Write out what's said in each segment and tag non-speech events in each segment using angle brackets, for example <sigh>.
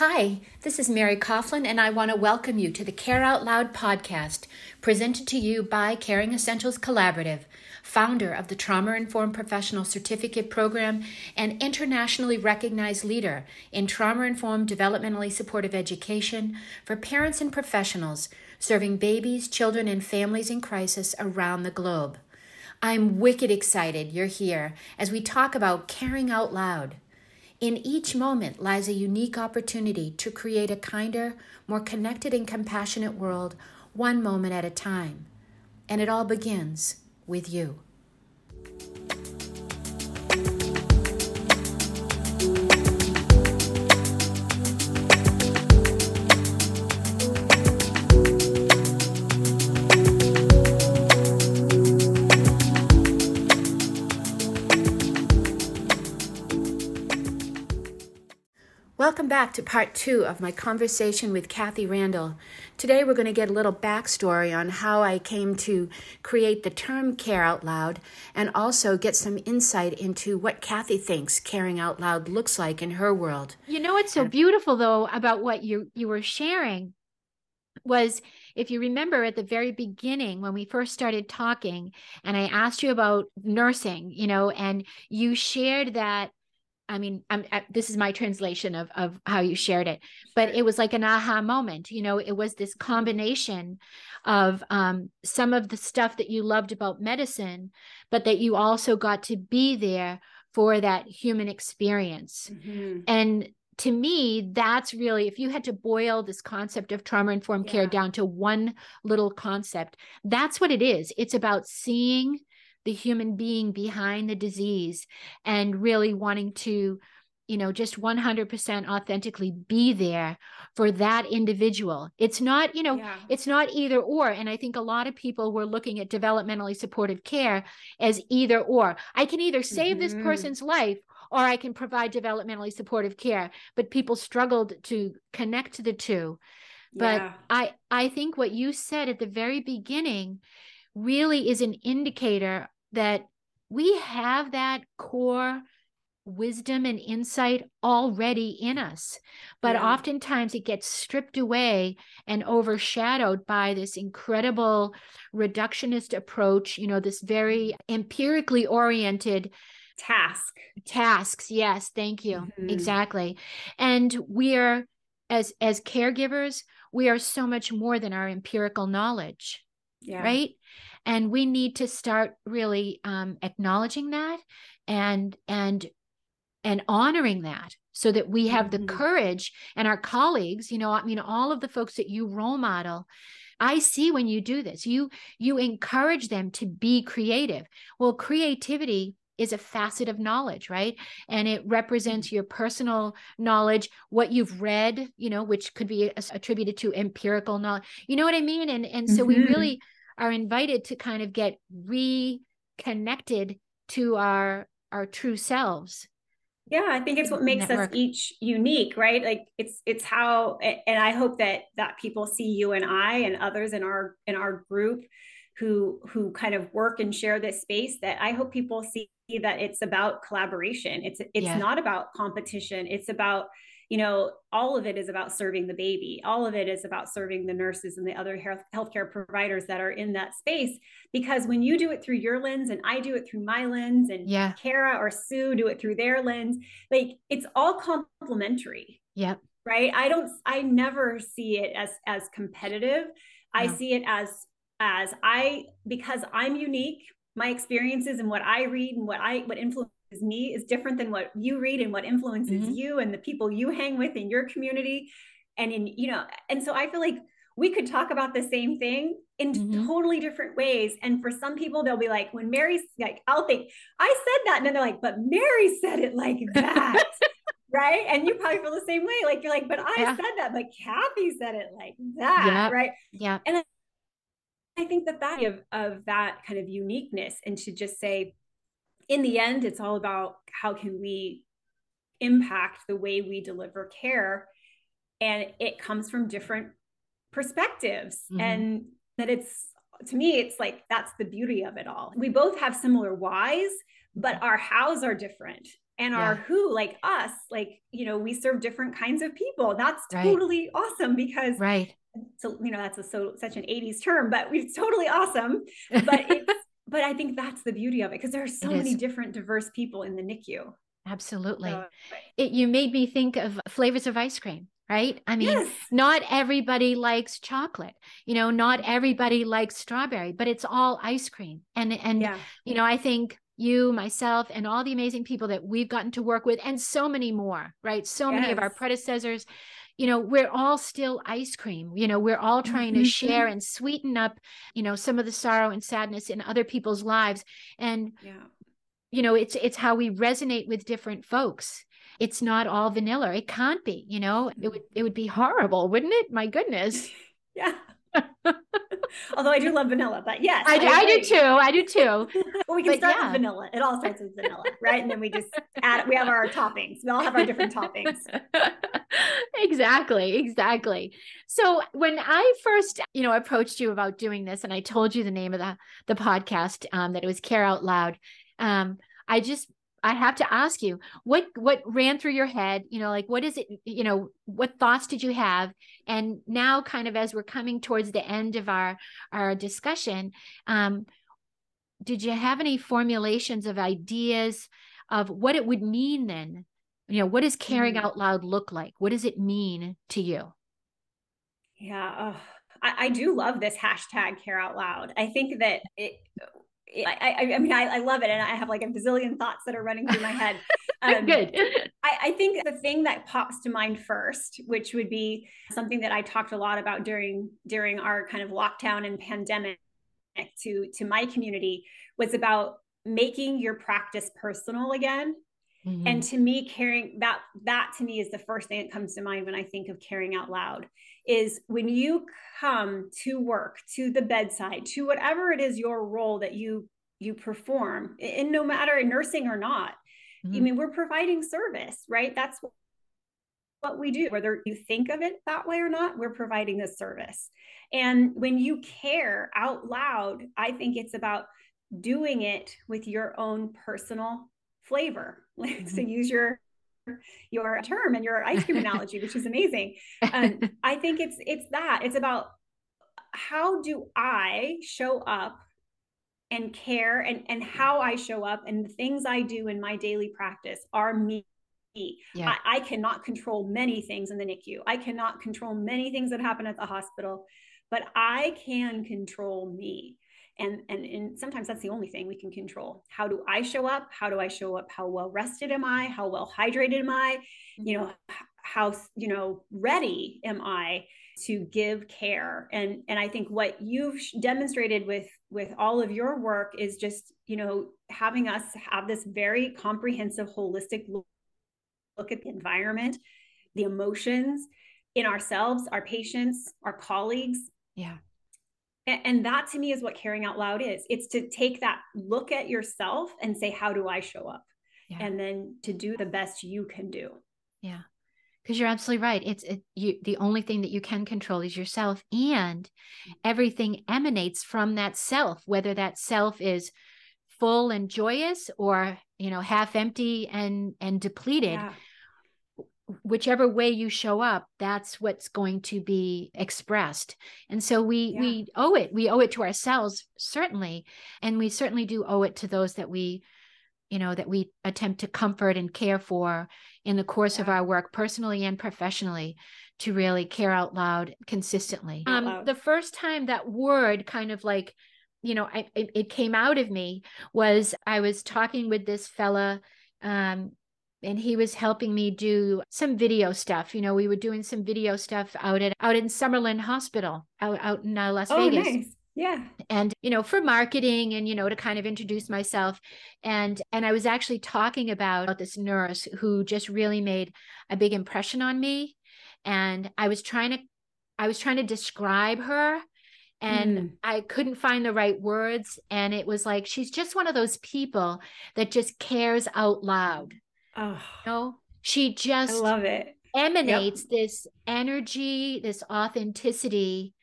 Hi, this is Mary Coughlin, and I want to welcome you to the Care Out Loud podcast, presented to you by Caring Essentials Collaborative, founder of the Trauma Informed Professional Certificate Program and internationally recognized leader in trauma informed developmentally supportive education for parents and professionals serving babies, children, and families in crisis around the globe. I'm wicked excited you're here as we talk about caring out loud. In each moment lies a unique opportunity to create a kinder, more connected, and compassionate world, one moment at a time. And it all begins with you. Welcome back to part two of my conversation with Kathi Randall. Today we're going to get a little backstory on how I came to create the term Care Out Loud and also get some insight into what Kathi thinks caring out loud looks like in her world. You know what's so beautiful though about what you you were sharing was if you remember at the very beginning when we first started talking and I asked you about nursing, you know, and you shared that I mean, I'm, I, this is my translation of of how you shared it, but it was like an aha moment. You know, it was this combination of um, some of the stuff that you loved about medicine, but that you also got to be there for that human experience. Mm-hmm. And to me, that's really if you had to boil this concept of trauma informed yeah. care down to one little concept, that's what it is. It's about seeing the human being behind the disease and really wanting to you know just 100% authentically be there for that individual it's not you know yeah. it's not either or and i think a lot of people were looking at developmentally supportive care as either or i can either save mm-hmm. this person's life or i can provide developmentally supportive care but people struggled to connect the two but yeah. i i think what you said at the very beginning really is an indicator that we have that core wisdom and insight already in us. But yeah. oftentimes it gets stripped away and overshadowed by this incredible reductionist approach, you know, this very empirically oriented task. Tasks, yes, thank you. Mm-hmm. Exactly. And we're as as caregivers, we are so much more than our empirical knowledge. Yeah. Right? And we need to start really um, acknowledging that and and and honoring that so that we have mm-hmm. the courage and our colleagues you know i mean all of the folks that you role model i see when you do this you you encourage them to be creative well creativity is a facet of knowledge right and it represents mm-hmm. your personal knowledge what you've read you know which could be attributed to empirical knowledge you know what i mean and and so mm-hmm. we really are invited to kind of get reconnected to our our true selves yeah i think it's what makes network. us each unique right like it's it's how and i hope that that people see you and i and others in our in our group who who kind of work and share this space that i hope people see that it's about collaboration it's it's yeah. not about competition it's about you know, all of it is about serving the baby. All of it is about serving the nurses and the other health healthcare providers that are in that space. Because when you do it through your lens and I do it through my lens and yeah. Kara or Sue do it through their lens, like it's all complementary. Yep. Right. I don't, I never see it as, as competitive. No. I see it as, as I, because I'm unique, my experiences and what I read and what I, what influence me is different than what you read and what influences mm-hmm. you and the people you hang with in your community and in you know and so i feel like we could talk about the same thing in mm-hmm. totally different ways and for some people they'll be like when mary's like i'll think i said that and then they're like but mary said it like <laughs> that right and you probably feel the same way like you're like but i yeah. said that but kathi said it like that yeah. right yeah and I think that that of, of that kind of uniqueness and to just say in the end, it's all about how can we impact the way we deliver care. And it comes from different perspectives. Mm-hmm. And that it's, to me, it's like that's the beauty of it all. We both have similar whys, but our hows are different. and our who like us like you know we serve different kinds of people that's right. totally awesome because right so you know that's a so such an 80s term but it's totally awesome <laughs> but it's but i think that's the beauty of it because there are so many different diverse people in the nicu absolutely so, it you made me think of flavors of ice cream right i mean yes. not everybody likes chocolate you know not everybody likes strawberry but it's all ice cream and and yeah. you know i think you, myself, and all the amazing people that we've gotten to work with, and so many more, right? So yes. many of our predecessors, you know, we're all still ice cream. You know, we're all trying mm-hmm. to share and sweeten up, you know, some of the sorrow and sadness in other people's lives. And, yeah. you know, it's it's how we resonate with different folks. It's not all vanilla. It can't be, you know, it would it would be horrible, wouldn't it? My goodness. <laughs> yeah. <laughs> <laughs> Although I do love vanilla, but yes, I, I, I do too. I do too. well, we can but start yeah. with vanilla. It all starts with vanilla, <laughs> right? And then we just add. We have our toppings. We all have our different toppings. <laughs> exactly, exactly. So when I first, you know, approached you about doing this, and I told you the name of the the podcast, um, that it was Care Out Loud. Um, I just I have to ask you what what ran through your head, you know, like what is it, you know, what thoughts did you have? And now kind of as we're coming towards the end of our our discussion, um, did you have any formulations of ideas of what it would mean then? You know, what does caring mm-hmm. out loud look like? What does it mean to you? Yeah, oh, I, I do love this hashtag care out loud. I think that it I, I, mean, I, I, love it. And I have like a bazillion thoughts that are running through my head. <laughs> Um, Good. <laughs> I, I, think the thing that pops to mind first, which would be something that I talked a lot about during, during our kind of lockdown and pandemic to, to my community was about making your practice personal again. Mm-hmm. And to me, caring that, that to me is the first thing that comes to mind when I think of caring out loud is when you come to work to the bedside to whatever it is your role that you you perform and no matter in nursing or not mm-hmm. i mean we're providing service right that's what we do whether you think of it that way or not we're providing a service and when you care out loud i think it's about doing it with your own personal flavor <laughs> mm-hmm. to use your your term and your ice cream analogy, which is amazing. Um, <laughs> I think it's it's that it's about how do I show up and care and and how I show up and the things I do in my daily practice are me. Yeah. I, I cannot control many things in the NICU. I cannot control many things that happen at the hospital, but I can control me and, and and sometimes that's the only thing we can control. How do i show up? How do i show up? How well rested am i? How well hydrated am i? You know mm-hmm. how you know ready am i to give care? And and i think what you've demonstrated with with all of your work is just you know having us have this very comprehensive holistic look, look at the environment the emotions in ourselves our patients our colleagues. Yeah and that to me is what caring out loud is. It's to take that look at yourself and say how do i show up? Yeah. and then to do the best you can do. Yeah. Because you're absolutely right. It's it, you the only thing that you can control is yourself and everything emanates from that self whether that self is full and joyous or you know half empty and and depleted. Yeah whichever way you show up that's what's going to be expressed and so we yeah. we owe it we owe it to ourselves certainly and we certainly do owe it to those that we you know that we attempt to comfort and care for in the course yeah. of our work personally and professionally to really care out loud consistently out um the first time that word kind of like you know I, it, it came out of me was i was talking with this fella um and he was helping me do some video stuff. You know, we were doing some video stuff out at out in Summerlin Hospital out out in uh, Las oh, Vegas. Nice. Yeah. And you know, for marketing and you know to kind of introduce myself and and I was actually talking about this nurse who just really made a big impression on me and I was trying to I was trying to describe her and mm. I couldn't find the right words and it was like she's just one of those people that just cares out loud Oh, you know, she just I love it. Emanates yep. this energy, this authenticity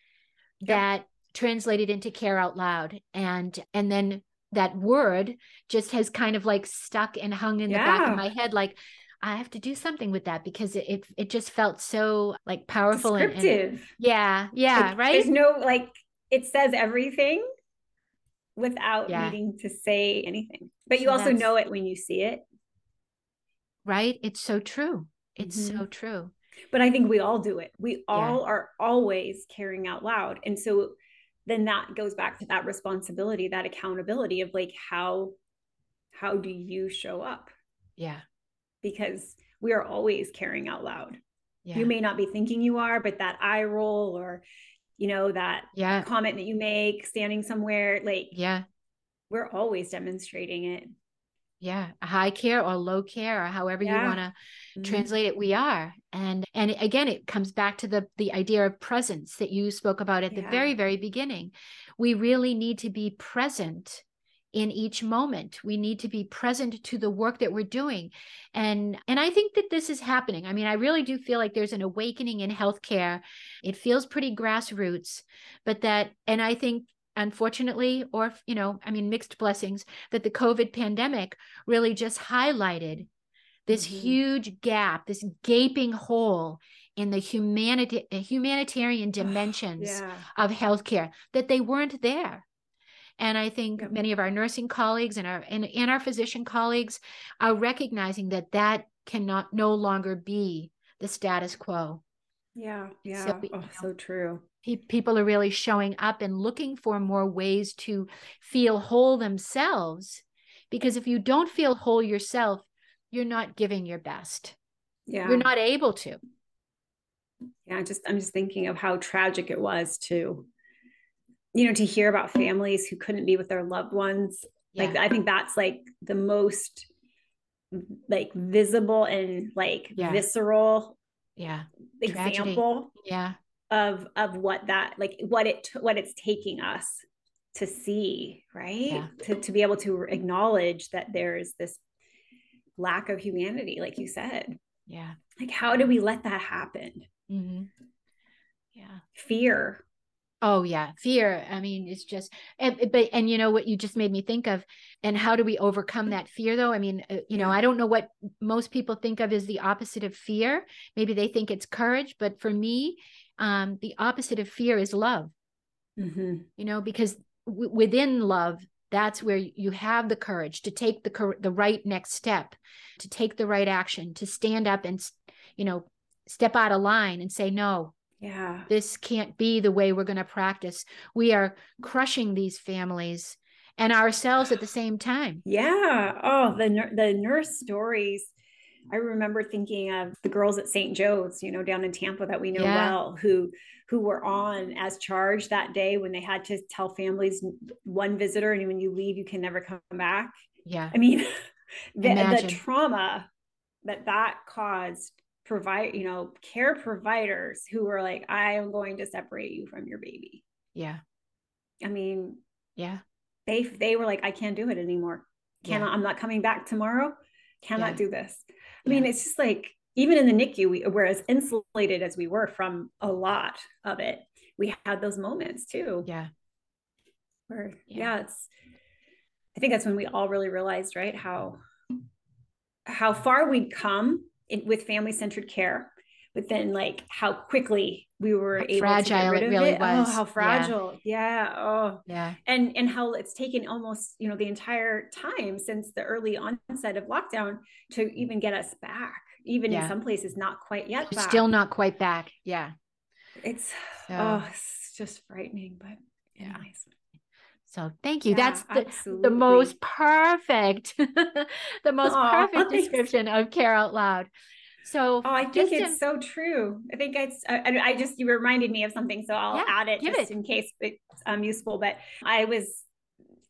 yep. that translated into care out loud. And and then that word just has kind of like stuck and hung in yeah. the back of my head like I have to do something with that because it it, it just felt so like powerful and, and, yeah, yeah, right. There's no like it says everything without yeah. needing to say anything. But you so also know it when you see it. Right? It's so true. It's mm-hmm. so true. But I think we all do it. We all yeah. are always caring out loud. And so then that goes back to that responsibility, that accountability of like how how do you show up? Yeah. Because we are always caring out loud. Yeah. You may not be thinking you are, but that eye roll or you know that yeah. comment that you make standing somewhere like yeah we're always demonstrating it yeah high care or low care or however yeah. you want to mm-hmm. translate it we are and and again it comes back to the the idea of presence that you spoke about at yeah. the very very beginning we really need to be present in each moment we need to be present to the work that we're doing and and i think that this is happening i mean i really do feel like there's an awakening in healthcare it feels pretty grassroots but that and i think unfortunately or you know i mean mixed blessings that the covid pandemic really just highlighted this mm-hmm. huge gap this gaping hole in the humanity humanitarian <sighs> dimensions yeah. of healthcare that they weren't there and I think many of our nursing colleagues and our and, and our physician colleagues are recognizing that that cannot no longer be the status quo. Yeah, yeah. So, oh, know, so true. People are really showing up and looking for more ways to feel whole themselves. Because if you don't feel whole yourself, you're not giving your best. Yeah. You're not able to. Yeah, just I'm just thinking of how tragic it was too you know to hear about families who couldn't be with their loved ones yeah. like i think that's like the most like visible and like yeah. visceral yeah example Tragedy. yeah of of what that like what it what it's taking us to see right yeah. to, to be able to acknowledge that there's this lack of humanity like you said yeah like how do we let that happen mm-hmm. yeah fear Oh yeah, fear. I mean, it's just, and, but and you know what you just made me think of, and how do we overcome that fear though? I mean, uh, you know, I don't know what most people think of as the opposite of fear. Maybe they think it's courage, but for me, um, the opposite of fear is love. Mm-hmm. You know, because w- within love, that's where you have the courage to take the cor- the right next step, to take the right action, to stand up and, you know, step out of line and say no yeah. This can't be the way we're going to practice. We are crushing these families and ourselves at the same time. Yeah. Oh, the the nurse stories. I remember thinking of the girls at St. Joe's, you know, down in Tampa that we know yeah. well, who who were on as charged that day when they had to tell families one visitor and when you leave you can never come back. Yeah. I mean, <laughs> the, the trauma that that caused provide you know care providers who were like i am going to separate you from your baby yeah i mean yeah they they were like i can't do it anymore cannot yeah. i'm not coming back tomorrow cannot yeah. do this i mean it's just like even in the nicu we were as insulated as we were from a lot of it. We had those moments too. Yeah. Where yeah. it's i think that's when we all really realized right how how far we'd come in, with family centered care, but then like how quickly we were how able fragile to get rid it really of it. Oh, was. Oh, how fragile. Yeah. yeah. Oh, yeah. And and how it's taken almost you know the entire time since the early onset of lockdown to even get us back. Even yeah. in some places, not quite yet. Still not quite back. Yeah. It's so. oh, it's just frightening, but yeah. Anyways. So thank you. Yeah, That's the, the most perfect, <laughs> the most perfect <laughs> description of care out loud. So oh, I think it's to, so true. I think it's, I, I, just, you reminded me of something, so I'll yeah, add it just it. in case it's um, useful. But I was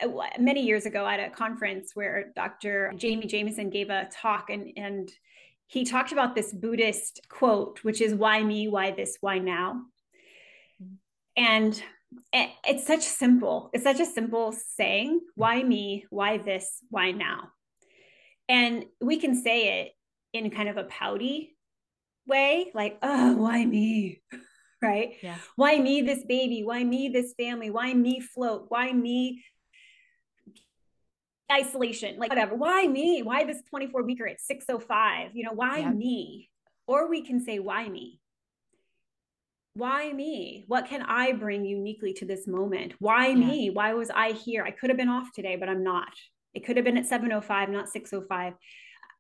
uh, many years ago at a conference where Dr. Jamie Jameson gave a talk and, and he talked about this Buddhist quote, which is why me, why this, why now? Mm. And it's such simple it's such a simple saying why me why this why now and we can say it in kind of a pouty way like oh why me <laughs> right yeah why me this baby why me this family why me float why me isolation, like whatever. Why me? Why this 24 weeker at 605? You know, why yeah. me? Or we can say, why me? Why me? What can I bring uniquely to this moment? Why yeah. me? Why was I here? I could have been off today, but I'm not. It could have been at 705, not 605.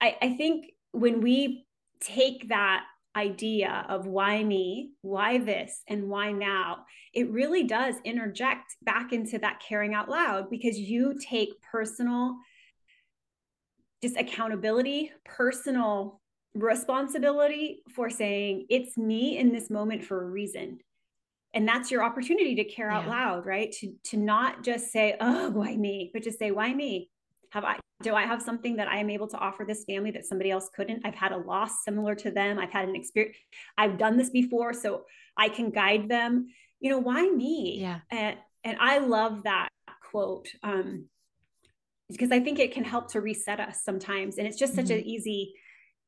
I, I think when we take that idea of why me, why this, and why now, it really does interject back into that caring out loud because you take personal just accountability, personal responsibility for saying it's me in this moment for a reason. And that's your opportunity to care yeah. out loud, right? To to not just say, "Oh, why me?" but just say, "Why me?" have i do i have something that i am able to offer this family that somebody else couldn't i've had a loss similar to them i've had an experience i've done this before so i can guide them you know why me yeah and and i love that quote um because i think it can help to reset us sometimes and it's just such mm-hmm. an easy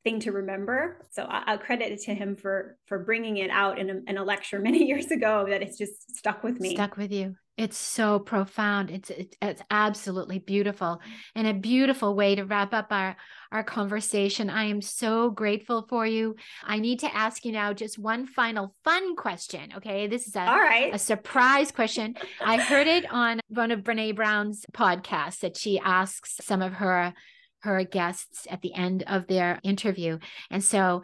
thing to remember. So I, will credit it to him for for bringing it out in a, in a lecture <laughs> many years ago. That it's just stuck with me. Stuck with you. It's so profound. It's it's absolutely beautiful and a beautiful way to wrap up our our conversation. I am so grateful for you. I need to ask you now just one final fun question. Okay, this is a all right a surprise question. I heard it on one of Brene Brown's podcasts that she asks some of her her guests at the end of their interview. And so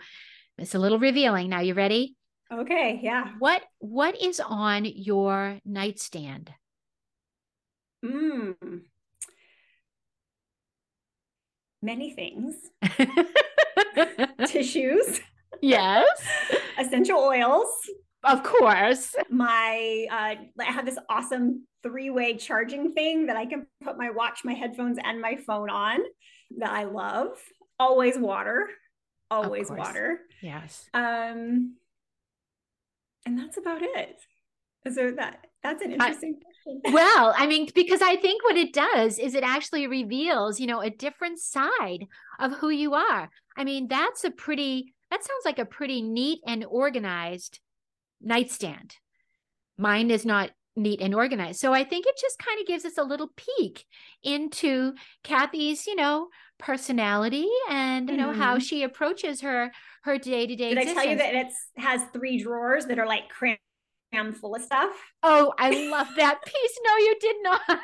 it's a little revealing. Now you ready? Okay, yeah. What what is on your nightstand? Mm. Many things. <laughs> Tissues. Yes. <laughs> Essential oils. Of course. My uh, I have this awesome three-way charging thing that I can put my watch, my headphones, and my phone on that I love. Always water. Always water. Yes. Um and that's about it. So that that's an interesting question. <laughs> Well, I mean, because I think what it does is it actually reveals, you know, a different side of who you are. I mean, that's a pretty that sounds like a pretty neat and organized nightstand. Mine is not neat and organized. So I think it just kind of gives us a little peek into Kathi's, you know, personality and you know mm-hmm. how she approaches her her day to day. Did I tell you that it has three drawers that are like crammed full of stuff? Oh, I love that piece. No, you did not. <laughs>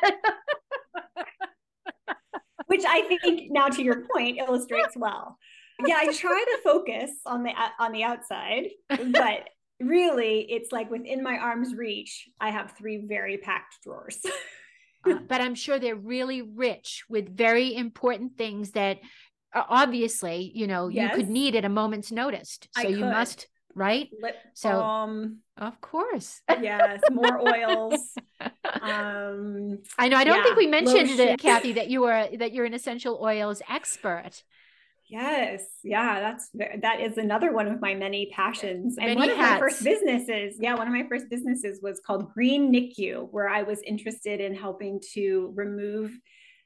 Which I think now, to your point, illustrates well. Yeah, I try to focus on the on the outside, but really it's like within my arm's reach i have three very packed drawers uh, <laughs> but i'm sure they're really rich with very important things that uh, obviously you know yes. you could need at a moment's notice. So you must right? Lip so balm. of course. Yes more oils. <laughs> Um i know i don't yeah, think we mentioned it kathi that you are that you're an essential oils expert Yes. Yeah. That's, that is another one of my many passions. And many one of my first businesses, yeah, one of my first businesses was called Green NICU, where I was interested in helping to remove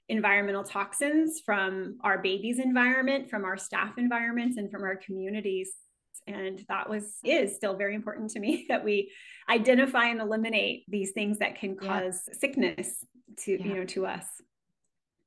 environmental toxins from our babies' environment, from our staff environments, and from our communities. And that was, is still very important to me <laughs> that we identify and eliminate these things that can cause yeah. sickness to, yeah. you know, to us.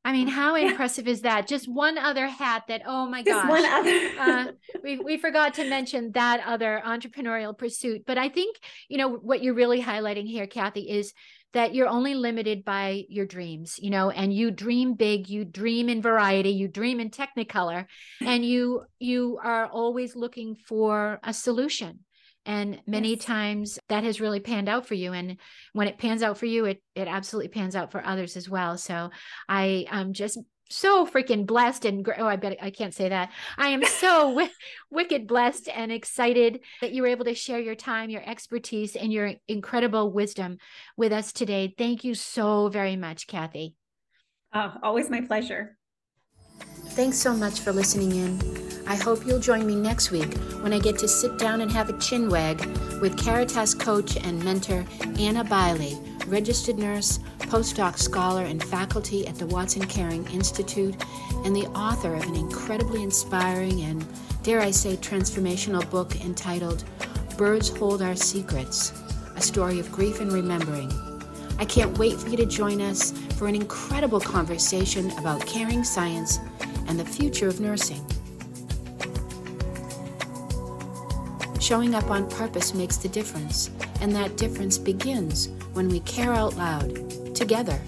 I mean, how <laughs> impressive is that? Just one other hat that, oh my Just gosh. One other. <laughs> uh, we, we forgot to mention that other entrepreneurial pursuit. But I think, you know, what you're really highlighting here, Kathi, is that you're only limited by your dreams, you know, and you dream big, you dream in variety, you dream in technicolor, and you you are always looking for a solution and many yes. times that has really panned out for you and when it pans out for you it it absolutely pans out for others as well. So i am just so freaking blessed and oh i bet i can't say that. I am so <laughs> w- wicked blessed and excited that you were able to share your time your expertise and your incredible wisdom with us today. Thank you so very much kathi. Oh, always my pleasure thanks so much for listening in I hope you'll join me next week when I get to sit down and have a chin wag with Caritas coach and mentor Anna Biley, registered nurse, postdoc scholar, and faculty at the Watson Caring Institute, and the author of an incredibly inspiring and, dare I say, transformational book entitled Birds Hold Our Secrets A Story of Grief and Remembering. I can't wait for you to join us for an incredible conversation about caring science and the future of nursing. Showing up on purpose makes the difference, and that difference begins when we care out loud, together